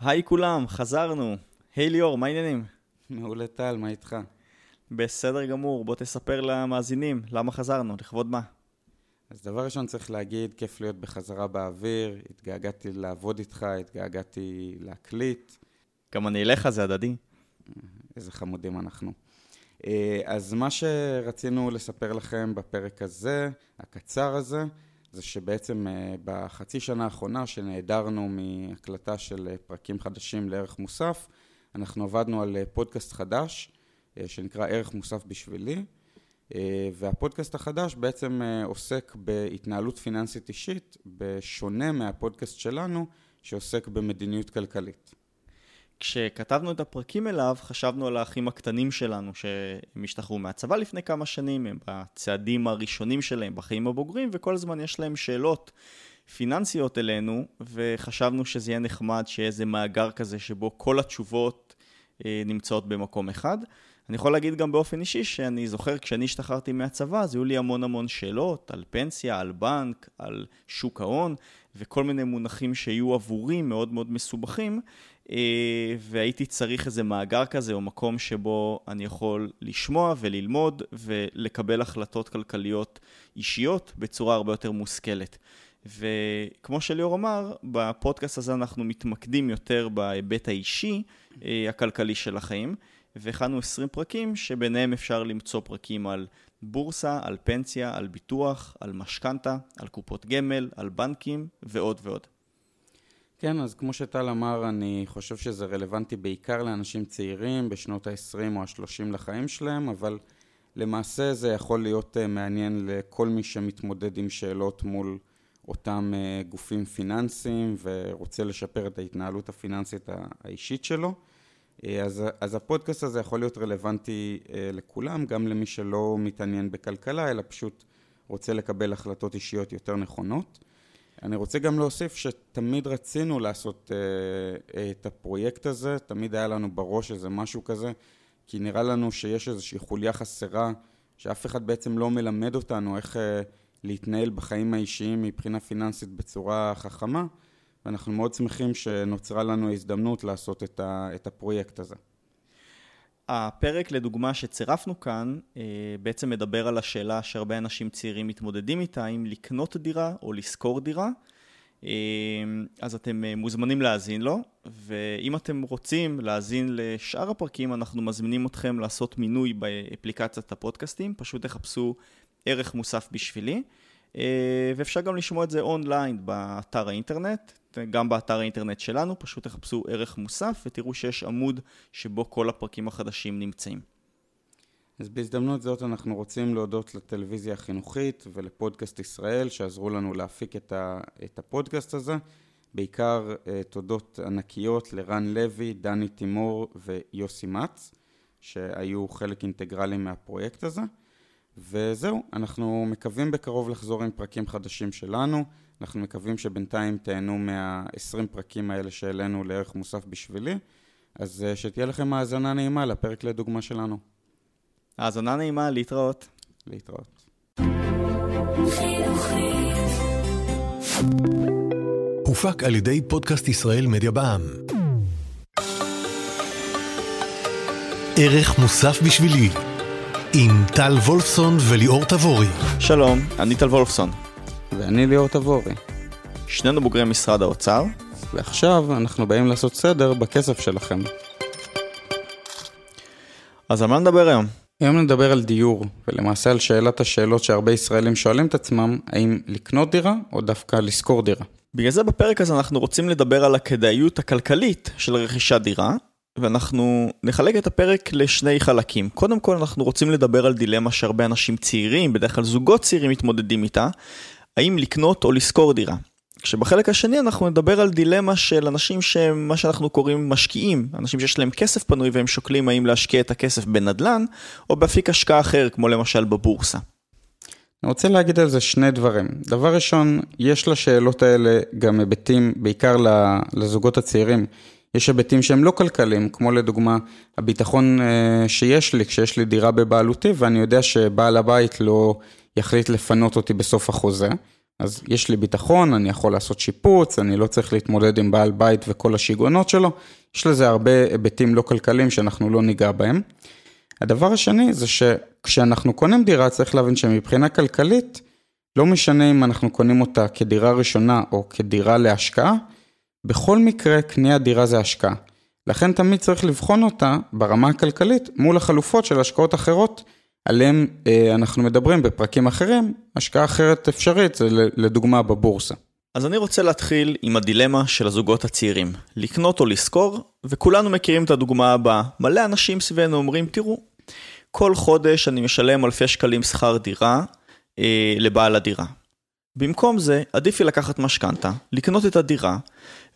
היי כולם, חזרנו. היי ליאור, מה העניינים? מעולה טל, מה איתך? בסדר גמור, בוא תספר למאזינים למה חזרנו, לכבוד מה. אז דבר ראשון צריך להגיד, כיף להיות בחזרה באוויר, התגעגעתי לעבוד איתך, התגעגעתי להקליט. גם אני אליך, זה הדדי. איזה חמודים אנחנו. אה, אז מה שרצינו לספר לכם בפרק הזה, הקצר הזה, זה שבעצם אה, בחצי שנה האחרונה שנעדרנו מהקלטה של אה, פרקים חדשים לערך מוסף, אנחנו עבדנו על פודקאסט חדש שנקרא ערך מוסף בשבילי, והפודקאסט החדש בעצם עוסק בהתנהלות פיננסית אישית, בשונה מהפודקאסט שלנו שעוסק במדיניות כלכלית. כשכתבנו את הפרקים אליו, חשבנו על האחים הקטנים שלנו שהם השתחררו מהצבא לפני כמה שנים, הם בצעדים הראשונים שלהם בחיים הבוגרים, וכל הזמן יש להם שאלות פיננסיות אלינו, וחשבנו שזה יהיה נחמד שיהיה איזה מאגר כזה שבו כל התשובות אה, נמצאות במקום אחד. אני יכול להגיד גם באופן אישי שאני זוכר כשאני השתחררתי מהצבא, אז היו לי המון המון שאלות על פנסיה, על בנק, על שוק ההון, וכל מיני מונחים שהיו עבורי מאוד מאוד מסובכים, והייתי צריך איזה מאגר כזה, או מקום שבו אני יכול לשמוע וללמוד ולקבל החלטות כלכליות אישיות בצורה הרבה יותר מושכלת. וכמו שליאור אמר, בפודקאסט הזה אנחנו מתמקדים יותר בהיבט האישי, אה, הכלכלי של החיים, והכנו 20 פרקים, שביניהם אפשר למצוא פרקים על בורסה, על פנסיה, על ביטוח, על משכנתה, על קופות גמל, על בנקים ועוד ועוד. כן, אז כמו שטל אמר, אני חושב שזה רלוונטי בעיקר לאנשים צעירים בשנות ה-20 או ה-30 לחיים שלהם, אבל למעשה זה יכול להיות uh, מעניין לכל מי שמתמודד עם שאלות מול אותם uh, גופים פיננסיים ורוצה לשפר את ההתנהלות הפיננסית האישית שלו. Uh, אז, אז הפודקאסט הזה יכול להיות רלוונטי לכולם, גם למי שלא מתעניין בכלכלה, אלא פשוט רוצה לקבל החלטות אישיות יותר נכונות. אני רוצה גם להוסיף שתמיד רצינו לעשות אה, את הפרויקט הזה, תמיד היה לנו בראש איזה משהו כזה, כי נראה לנו שיש איזושהי חוליה חסרה, שאף אחד בעצם לא מלמד אותנו איך אה, להתנהל בחיים האישיים מבחינה פיננסית בצורה חכמה, ואנחנו מאוד שמחים שנוצרה לנו ההזדמנות לעשות את, ה, את הפרויקט הזה. הפרק לדוגמה שצירפנו כאן אה, בעצם מדבר על השאלה שהרבה אנשים צעירים מתמודדים איתה, אם לקנות דירה או לשכור דירה. אה, אז אתם אה, מוזמנים להאזין לו, ואם אתם רוצים להאזין לשאר הפרקים, אנחנו מזמינים אתכם לעשות מינוי באפליקציית הפודקאסטים, פשוט תחפשו ערך מוסף בשבילי. ואפשר גם לשמוע את זה אונליין באתר האינטרנט, גם באתר האינטרנט שלנו, פשוט תחפשו ערך מוסף ותראו שיש עמוד שבו כל הפרקים החדשים נמצאים. אז בהזדמנות זאת אנחנו רוצים להודות לטלוויזיה החינוכית ולפודקאסט ישראל שעזרו לנו להפיק את, ה, את הפודקאסט הזה. בעיקר uh, תודות ענקיות לרן לוי, דני תימור ויוסי מצ, שהיו חלק אינטגרלי מהפרויקט הזה. וזהו, אנחנו מקווים בקרוב לחזור עם פרקים חדשים שלנו. אנחנו מקווים שבינתיים תהנו מה-20 פרקים האלה שהעלינו לערך מוסף בשבילי, אז אה, שתהיה לכם האזנה נעימה לפרק לדוגמה שלנו. האזנה נעימה, להתראות. להתראות. הופק על ידי פודקאסט ישראל מדיה בע"מ. ערך מוסף בשבילי עם טל וולפסון וליאור תבורי. שלום, אני טל וולפסון. ואני ליאור תבורי. שנינו בוגרי משרד האוצר. ועכשיו אנחנו באים לעשות סדר בכסף שלכם. אז על מה נדבר היום? היום נדבר על דיור, ולמעשה על שאלת השאלות שהרבה ישראלים שואלים את עצמם, האם לקנות דירה או דווקא לשכור דירה. בגלל זה בפרק הזה אנחנו רוצים לדבר על הכדאיות הכלכלית של רכישת דירה, ואנחנו נחלק את הפרק לשני חלקים. קודם כל אנחנו רוצים לדבר על דילמה שהרבה אנשים צעירים, בדרך כלל זוגות צעירים מתמודדים איתה, האם לקנות או לשכור דירה. כשבחלק השני אנחנו נדבר על דילמה של אנשים שהם מה שאנחנו קוראים משקיעים, אנשים שיש להם כסף פנוי והם שוקלים האם להשקיע את הכסף בנדל"ן או באפיק השקעה אחר כמו למשל בבורסה. אני רוצה להגיד על זה שני דברים. דבר ראשון, יש לשאלות האלה גם היבטים, בעיקר לזוגות הצעירים, יש היבטים שהם לא כלכליים, כמו לדוגמה הביטחון אה, שיש לי כשיש לי דירה בבעלותי ואני יודע שבעל הבית לא יחליט לפנות אותי בסוף החוזה. אז יש לי ביטחון, אני יכול לעשות שיפוץ, אני לא צריך להתמודד עם בעל בית וכל השיגעונות שלו, יש לזה הרבה היבטים לא כלכליים שאנחנו לא ניגע בהם. הדבר השני זה שכשאנחנו קונים דירה צריך להבין שמבחינה כלכלית, לא משנה אם אנחנו קונים אותה כדירה ראשונה או כדירה להשקעה, בכל מקרה קניית דירה זה השקעה. לכן תמיד צריך לבחון אותה ברמה הכלכלית מול החלופות של השקעות אחרות עליהן אה, אנחנו מדברים בפרקים אחרים, השקעה אחרת אפשרית זה לדוגמה בבורסה. אז אני רוצה להתחיל עם הדילמה של הזוגות הצעירים, לקנות או לשכור, וכולנו מכירים את הדוגמה הבאה. מלא אנשים סביבנו אומרים, תראו, כל חודש אני משלם אלפי שקלים שכר דירה אה, לבעל הדירה. במקום זה, עדיף לי לקחת משכנתה, לקנות את הדירה,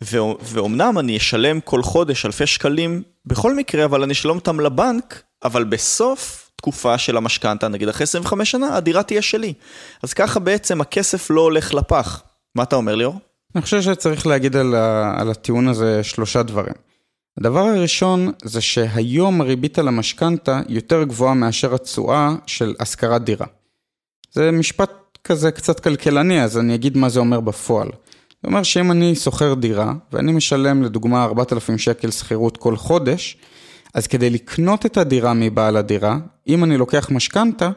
ואומנם אני אשלם כל חודש אלפי שקלים בכל מקרה, אבל אני אשלם אותם לבנק, אבל בסוף תקופה של המשכנתה, נגיד אחרי 25 שנה, הדירה תהיה שלי. אז ככה בעצם הכסף לא הולך לפח. מה אתה אומר ליאור? אני חושב שצריך להגיד על, ה, על הטיעון הזה שלושה דברים. הדבר הראשון זה שהיום הריבית על המשכנתה יותר גבוהה מאשר התשואה של השכרת דירה. זה משפט כזה קצת כלכלני, אז אני אגיד מה זה אומר בפועל. זה אומר שאם אני שוכר דירה, ואני משלם לדוגמה 4,000 שקל שכירות כל חודש, אז כדי לקנות את הדירה מבעל הדירה, אם אני לוקח משכנתה,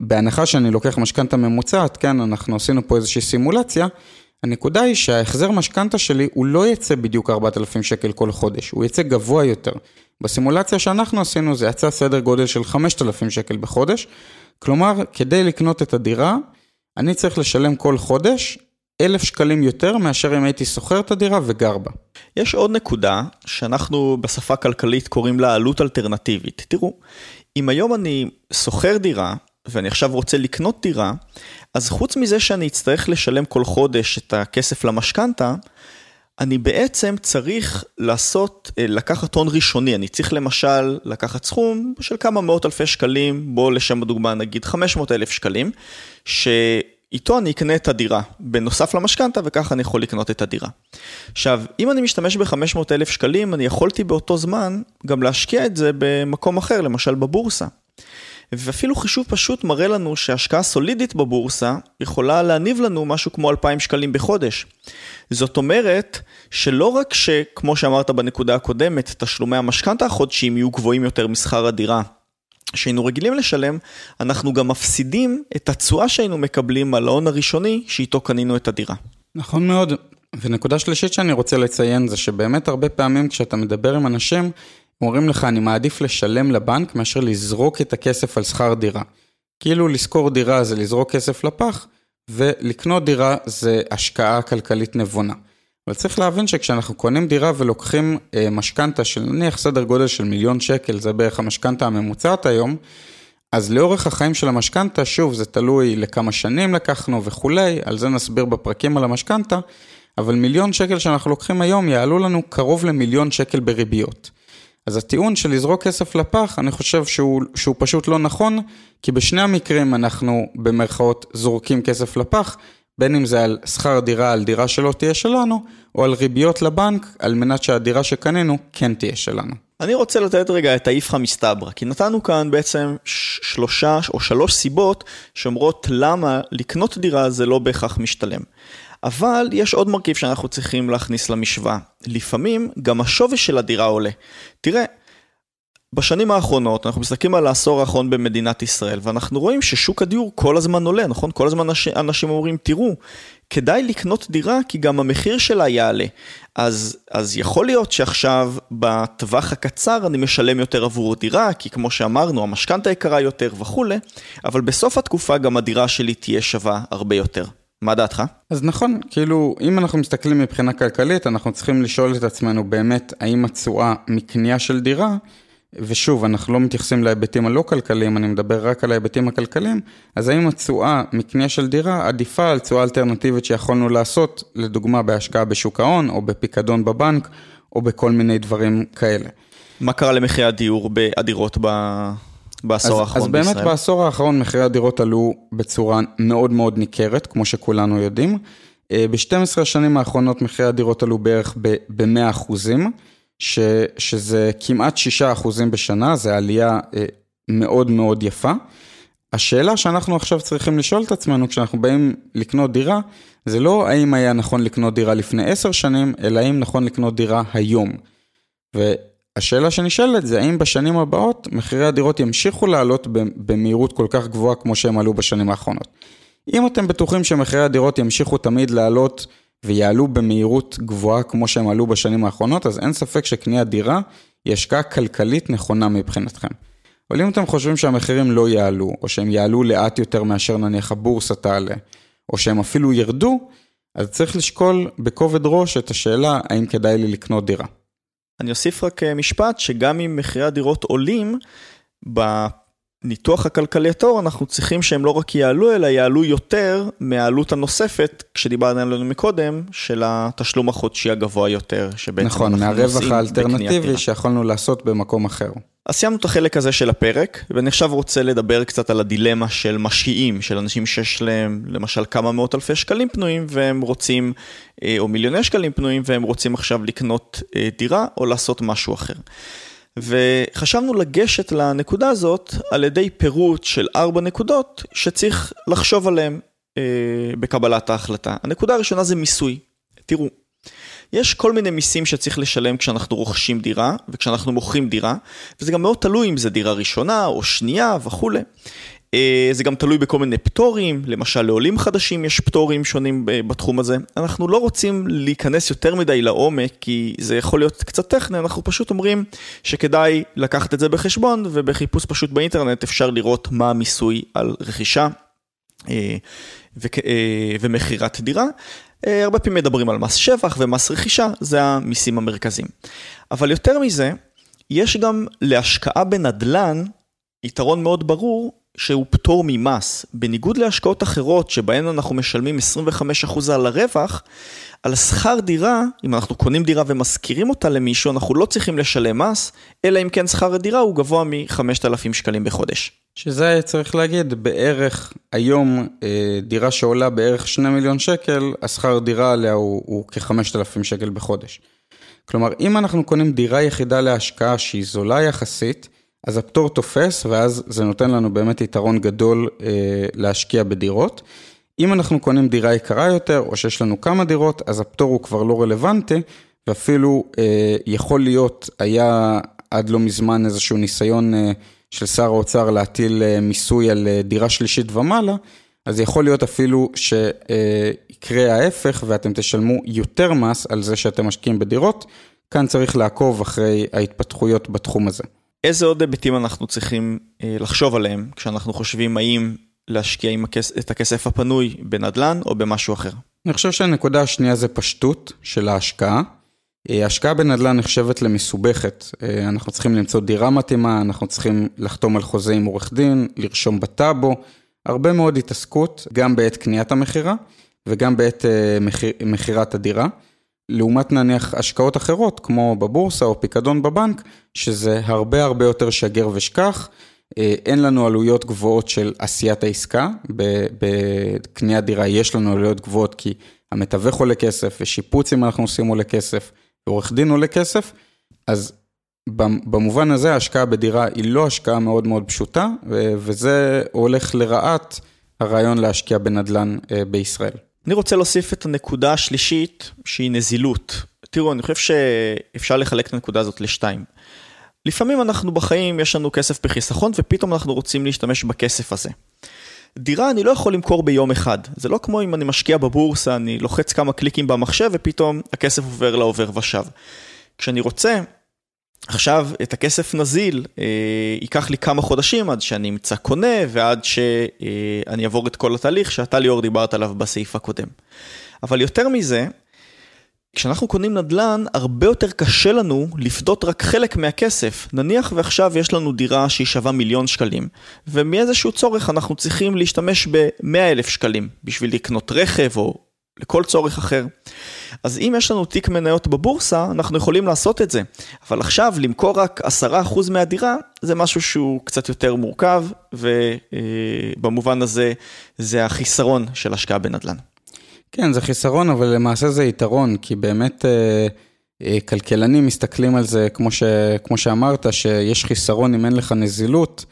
בהנחה שאני לוקח משכנתה ממוצעת, כן, אנחנו עשינו פה איזושהי סימולציה, הנקודה היא שההחזר משכנתה שלי הוא לא יצא בדיוק 4,000 שקל כל חודש, הוא יצא גבוה יותר. בסימולציה שאנחנו עשינו זה יצא סדר גודל של 5,000 שקל בחודש, כלומר, כדי לקנות את הדירה, אני צריך לשלם כל חודש 1,000 שקלים יותר מאשר אם הייתי שוכר את הדירה וגר בה. יש עוד נקודה שאנחנו בשפה כלכלית קוראים לה עלות אלטרנטיבית. תראו, אם היום אני שוכר דירה, ואני עכשיו רוצה לקנות דירה, אז חוץ מזה שאני אצטרך לשלם כל חודש את הכסף למשכנתה, אני בעצם צריך לעשות, אה, לקחת הון ראשוני, אני צריך למשל לקחת סכום של כמה מאות אלפי שקלים, בוא לשם הדוגמה נגיד 500 אלף שקלים, שאיתו אני אקנה את הדירה, בנוסף למשכנתה, וככה אני יכול לקנות את הדירה. עכשיו, אם אני משתמש ב-500 אלף שקלים, אני יכולתי באותו זמן גם להשקיע את זה במקום אחר, למשל בבורסה. ואפילו חישוב פשוט מראה לנו שהשקעה סולידית בבורסה יכולה להניב לנו משהו כמו 2,000 שקלים בחודש. זאת אומרת שלא רק שכמו שאמרת בנקודה הקודמת, תשלומי המשכנתה החודשיים יהיו גבוהים יותר משכר הדירה שהיינו רגילים לשלם, אנחנו גם מפסידים את התשואה שהיינו מקבלים על ההון הראשוני שאיתו קנינו את הדירה. נכון מאוד. ונקודה שלישית שאני רוצה לציין זה שבאמת הרבה פעמים כשאתה מדבר עם אנשים, אומרים לך, אני מעדיף לשלם לבנק מאשר לזרוק את הכסף על שכר דירה. כאילו לשכור דירה זה לזרוק כסף לפח, ולקנות דירה זה השקעה כלכלית נבונה. אבל צריך להבין שכשאנחנו קונים דירה ולוקחים אה, משכנתה של נניח סדר גודל של מיליון שקל, זה בערך המשכנתה הממוצעת היום, אז לאורך החיים של המשכנתה, שוב, זה תלוי לכמה שנים לקחנו וכולי, על זה נסביר בפרקים על המשכנתה, אבל מיליון שקל שאנחנו לוקחים היום יעלו לנו קרוב למיליון שקל בריביות. אז הטיעון של לזרוק כסף לפח, אני חושב שהוא, שהוא פשוט לא נכון, כי בשני המקרים אנחנו במרכאות זורקים כסף לפח, בין אם זה על שכר דירה על דירה שלא תהיה שלנו, או על ריביות לבנק, על מנת שהדירה שקנינו כן תהיה שלנו. אני רוצה לתת רגע את האיפכא מסתברא, כי נתנו כאן בעצם שלושה או שלוש סיבות שאומרות למה לקנות דירה זה לא בהכרח משתלם. אבל יש עוד מרכיב שאנחנו צריכים להכניס למשוואה. לפעמים גם השווי של הדירה עולה. תראה, בשנים האחרונות, אנחנו מסתכלים על העשור האחרון במדינת ישראל, ואנחנו רואים ששוק הדיור כל הזמן עולה, נכון? כל הזמן אנשים אומרים, תראו, כדאי לקנות דירה כי גם המחיר שלה יעלה. אז, אז יכול להיות שעכשיו בטווח הקצר אני משלם יותר עבור דירה, כי כמו שאמרנו, המשכנתה יקרה יותר וכולי, אבל בסוף התקופה גם הדירה שלי תהיה שווה הרבה יותר. מה דעתך? אז נכון, כאילו, אם אנחנו מסתכלים מבחינה כלכלית, אנחנו צריכים לשאול את עצמנו באמת, האם התשואה מקנייה של דירה, ושוב, אנחנו לא מתייחסים להיבטים הלא כלכליים, אני מדבר רק על ההיבטים הכלכליים, אז האם התשואה מקנייה של דירה עדיפה על תשואה אלטרנטיבית שיכולנו לעשות, לדוגמה בהשקעה בשוק ההון, או בפיקדון בבנק, או בכל מיני דברים כאלה. מה קרה למחירי הדיור הדירות ב... בעשור האחרון אז בישראל. אז באמת בעשור האחרון מחירי הדירות עלו בצורה מאוד מאוד ניכרת, כמו שכולנו יודעים. אה, ב-12 השנים האחרונות מחירי הדירות עלו בערך ב-100 אחוזים, ש- שזה כמעט 6 אחוזים בשנה, זו עלייה אה, מאוד מאוד יפה. השאלה שאנחנו עכשיו צריכים לשאול את עצמנו כשאנחנו באים לקנות דירה, זה לא האם היה נכון לקנות דירה לפני עשר שנים, אלא האם נכון לקנות דירה היום. והשאלה שנשאלת זה האם בשנים הבאות מחירי הדירות ימשיכו לעלות במהירות כל כך גבוהה כמו שהם עלו בשנים האחרונות. אם אתם בטוחים שמחירי הדירות ימשיכו תמיד לעלות ויעלו במהירות גבוהה כמו שהם עלו בשנים האחרונות, אז אין ספק שקניית דירה היא השקעה כלכלית נכונה מבחינתכם. אבל אם אתם חושבים שהמחירים לא יעלו, או שהם יעלו לאט יותר מאשר נניח הבורסה תעלה, או שהם אפילו ירדו, אז צריך לשקול בכובד ראש את השאלה האם כדאי לי לקנות דירה. אני אוסיף רק אה, משפט שגם אם מחירי הדירות עולים, בניתוח הכלכלי הטהור אנחנו צריכים שהם לא רק יעלו, אלא יעלו יותר מהעלות הנוספת, כשדיברנו עלינו מקודם, של התשלום החודשי הגבוה יותר, שבעצם נכון, מהרווח האלטרנטיבי שיכולנו לעשות במקום אחר. אז סיימנו את החלק הזה של הפרק, ואני עכשיו רוצה לדבר קצת על הדילמה של משקיעים, של אנשים שיש להם למשל כמה מאות אלפי שקלים פנויים, והם רוצים, אה, או מיליוני שקלים פנויים, והם רוצים עכשיו לקנות אה, דירה או לעשות משהו אחר. וחשבנו לגשת לנקודה הזאת על ידי פירוט של ארבע נקודות שצריך לחשוב עליהן אה, בקבלת ההחלטה. הנקודה הראשונה זה מיסוי. תראו, יש כל מיני מיסים שצריך לשלם כשאנחנו רוכשים דירה וכשאנחנו מוכרים דירה, וזה גם מאוד תלוי אם זה דירה ראשונה או שנייה וכולי. אה, זה גם תלוי בכל מיני פטורים, למשל לעולים חדשים יש פטורים שונים בתחום הזה. אנחנו לא רוצים להיכנס יותר מדי לעומק, כי זה יכול להיות קצת טכני, אנחנו פשוט אומרים שכדאי לקחת את זה בחשבון, ובחיפוש פשוט באינטרנט אפשר לראות מה המיסוי על רכישה אה, אה, ומכירת דירה. אה, הרבה פעמים מדברים על מס שבח ומס רכישה, זה המיסים המרכזיים. אבל יותר מזה, יש גם להשקעה בנדל"ן יתרון מאוד ברור שהוא פטור ממס. בניגוד להשקעות אחרות שבהן אנחנו משלמים 25% על הרווח, על שכר דירה, אם אנחנו קונים דירה ומשכירים אותה למישהו, אנחנו לא צריכים לשלם מס, אלא אם כן שכר הדירה הוא גבוה מ-5,000 שקלים בחודש. שזה צריך להגיד, בערך היום אה, דירה שעולה בערך 2 מיליון שקל, השכר דירה עליה הוא, הוא כ-5,000 שקל בחודש. כלומר, אם אנחנו קונים דירה יחידה להשקעה שהיא זולה יחסית, אז הפטור תופס, ואז זה נותן לנו באמת יתרון גדול אה, להשקיע בדירות. אם אנחנו קונים דירה יקרה יותר, או שיש לנו כמה דירות, אז הפטור הוא כבר לא רלוונטי, ואפילו אה, יכול להיות, היה עד לא מזמן איזשהו ניסיון אה, של שר האוצר להטיל אה, מיסוי על אה, דירה שלישית ומעלה, אז יכול להיות אפילו שיקרה ההפך ואתם תשלמו יותר מס על זה שאתם משקיעים בדירות. כאן צריך לעקוב אחרי ההתפתחויות בתחום הזה. איזה עוד היבטים אנחנו צריכים אה, לחשוב עליהם כשאנחנו חושבים האם להשקיע הכס... את הכסף הפנוי בנדל"ן או במשהו אחר? אני חושב שהנקודה השנייה זה פשטות של ההשקעה. אה, השקעה בנדל"ן נחשבת למסובכת. אה, אנחנו צריכים למצוא דירה מתאימה, אנחנו צריכים לחתום על חוזה עם עורך דין, לרשום בטאבו, הרבה מאוד התעסקות, גם בעת קניית המכירה וגם בעת מכירת הדירה. לעומת נניח השקעות אחרות, כמו בבורסה או פיקדון בבנק, שזה הרבה הרבה יותר שגר ושכח. אה, אין לנו עלויות גבוהות של עשיית העסקה, בקניית דירה יש לנו עלויות גבוהות כי המתווך עולה כסף, ושיפוץ אם אנחנו עושים עולה כסף, ועורך דין עולה כסף, אז במובן הזה ההשקעה בדירה היא לא השקעה מאוד מאוד פשוטה, וזה הולך לרעת הרעיון להשקיע בנדל"ן אה, בישראל. אני רוצה להוסיף את הנקודה השלישית, שהיא נזילות. תראו, אני חושב שאפשר לחלק את הנקודה הזאת לשתיים. לפעמים אנחנו בחיים, יש לנו כסף בחיסכון, ופתאום אנחנו רוצים להשתמש בכסף הזה. דירה אני לא יכול למכור ביום אחד. זה לא כמו אם אני משקיע בבורסה, אני לוחץ כמה קליקים במחשב, ופתאום הכסף עובר לעובר ושב. כשאני רוצה עכשיו, את הכסף נזיל, אה, ייקח לי כמה חודשים עד שאני אמצא קונה ועד שאני אעבור את כל התהליך שאתה ליאור דיברת עליו בסעיף הקודם. אבל יותר מזה, כשאנחנו קונים נדל"ן, הרבה יותר קשה לנו לפדות רק חלק מהכסף. נניח ועכשיו יש לנו דירה שהיא שווה מיליון שקלים, ומאיזשהו צורך אנחנו צריכים להשתמש ב-100 אלף שקלים בשביל לקנות רכב או לכל צורך אחר. אז אם יש לנו תיק מניות בבורסה, אנחנו יכולים לעשות את זה. אבל עכשיו, למכור רק 10% מהדירה, זה משהו שהוא קצת יותר מורכב, ובמובן הזה, זה החיסרון של השקעה בנדל"ן. כן, זה חיסרון, אבל למעשה זה יתרון, כי באמת אה, אה, כלכלנים מסתכלים על זה, כמו, ש, כמו שאמרת, שיש חיסרון אם אין לך נזילות.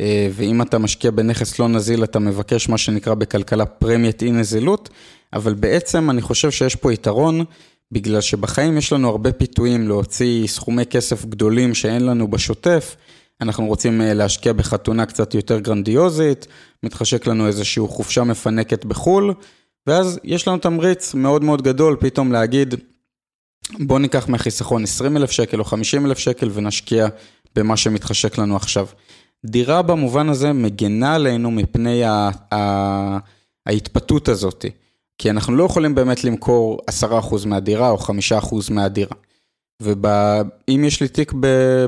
אה, ואם אתה משקיע בנכס לא נזיל, אתה מבקש מה שנקרא בכלכלה פרמיית אי נזילות, אבל בעצם אני חושב שיש פה יתרון, בגלל שבחיים יש לנו הרבה פיתויים להוציא סכומי כסף גדולים שאין לנו בשוטף. אנחנו רוצים אה, להשקיע בחתונה קצת יותר גרנדיוזית, מתחשק לנו איזושהי חופשה מפנקת בחו"ל, ואז יש לנו תמריץ מאוד מאוד גדול פתאום להגיד, בוא ניקח מהחיסכון 20 אלף שקל או 50 אלף שקל ונשקיע במה שמתחשק לנו עכשיו. דירה במובן הזה מגנה עלינו מפני ה- ה- ההתפתות הזאת, כי אנחנו לא יכולים באמת למכור 10% מהדירה או 5% מהדירה. ואם יש לי תיק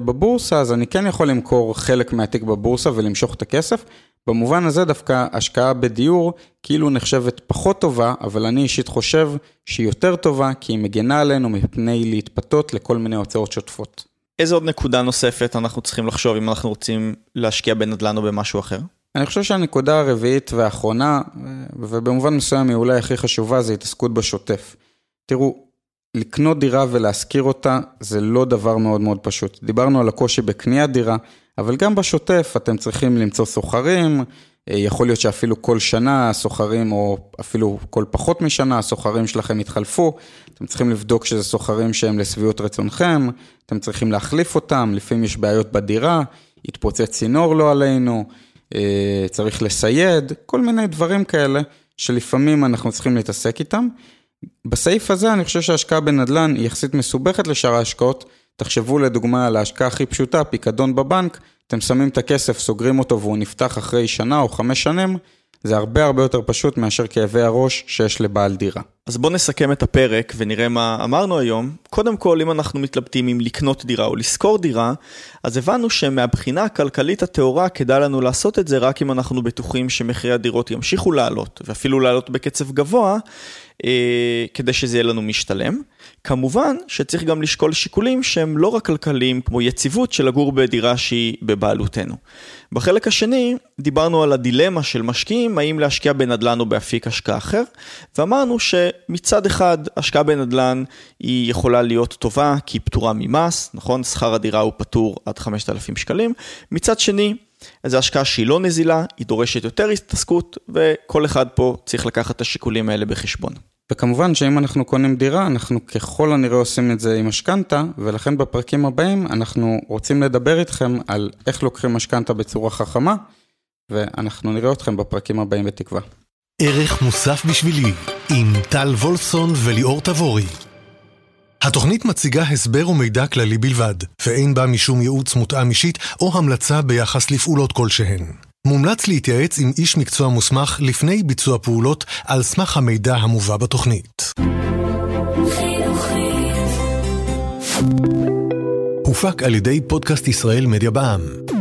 בבורסה, אז אני כן יכול למכור חלק מהתיק בבורסה ולמשוך את הכסף. במובן הזה דווקא השקעה בדיור כאילו נחשבת פחות טובה, אבל אני אישית חושב שהיא יותר טובה, כי היא מגנה עלינו מפני להתפתות לכל מיני הוצאות שוטפות. איזה עוד נקודה נוספת אנחנו צריכים לחשוב אם אנחנו רוצים להשקיע בנדל"ן או במשהו אחר? אני חושב שהנקודה הרביעית והאחרונה, ובמובן מסוים היא אולי הכי חשובה, זה התעסקות בשוטף. תראו, לקנות דירה ולהשכיר אותה זה לא דבר מאוד מאוד פשוט. דיברנו על הקושי בקניית דירה, אבל גם בשוטף אתם צריכים למצוא סוחרים, יכול להיות שאפילו כל שנה הסוחרים, או אפילו כל פחות משנה, הסוחרים שלכם יתחלפו. אתם צריכים לבדוק שזה סוחרים שהם לשביעות רצונכם, אתם צריכים להחליף אותם, לפעמים יש בעיות בדירה, יתפוצץ צינור לא עלינו, אה, צריך לסייד, כל מיני דברים כאלה שלפעמים אנחנו צריכים להתעסק איתם. בסעיף הזה אני חושב שההשקעה בנדל"ן היא יחסית מסובכת לשאר ההשקעות. תחשבו לדוגמה על ההשקעה הכי פשוטה, פיקדון בבנק, אתם שמים את הכסף, סוגרים אותו והוא נפתח אחרי שנה או חמש שנים, זה הרבה הרבה יותר פשוט מאשר כאבי הראש שיש לבעל דירה. אז בואו נסכם את הפרק ונראה מה אמרנו היום. קודם כל, אם אנחנו מתלבטים אם לקנות דירה או לשכור דירה, אז הבנו שמהבחינה הכלכלית הטהורה כדאי לנו לעשות את זה רק אם אנחנו בטוחים שמחירי הדירות ימשיכו לעלות, ואפילו לעלות בקצב גבוה, כדי שזה יהיה לנו משתלם. כמובן שצריך גם לשקול שיקולים שהם לא רק כלכליים כמו יציבות של לגור בדירה שהיא בבעלותנו. בחלק השני דיברנו על הדילמה של משקיעים האם להשקיע בנדל"ן או באפיק השקעה אחר ואמרנו שמצד אחד השקעה בנדל"ן היא יכולה להיות טובה כי היא פטורה ממס, נכון? שכר הדירה הוא פטור עד 5,000 שקלים. מצד שני זו השקעה שהיא לא נזילה, היא דורשת יותר התעסקות וכל אחד פה צריך לקחת את השיקולים האלה בחשבון. וכמובן שאם אנחנו קונים דירה, אנחנו ככל הנראה עושים את זה עם משכנתה, ולכן בפרקים הבאים אנחנו רוצים לדבר איתכם על איך לוקחים משכנתה בצורה חכמה, ואנחנו נראה אתכם בפרקים הבאים בתקווה. ערך מוסף בשבילי, עם טל וולפסון וליאור תבורי. התוכנית מציגה הסבר ומידע כללי בלבד, ואין בה משום ייעוץ מותאם אישית או המלצה ביחס לפעולות כלשהן. מומלץ להתייעץ עם איש מקצוע מוסמך לפני ביצוע פעולות על סמך המידע המובא בתוכנית. הופק על ידי פודקאסט ישראל מדיה בע"מ.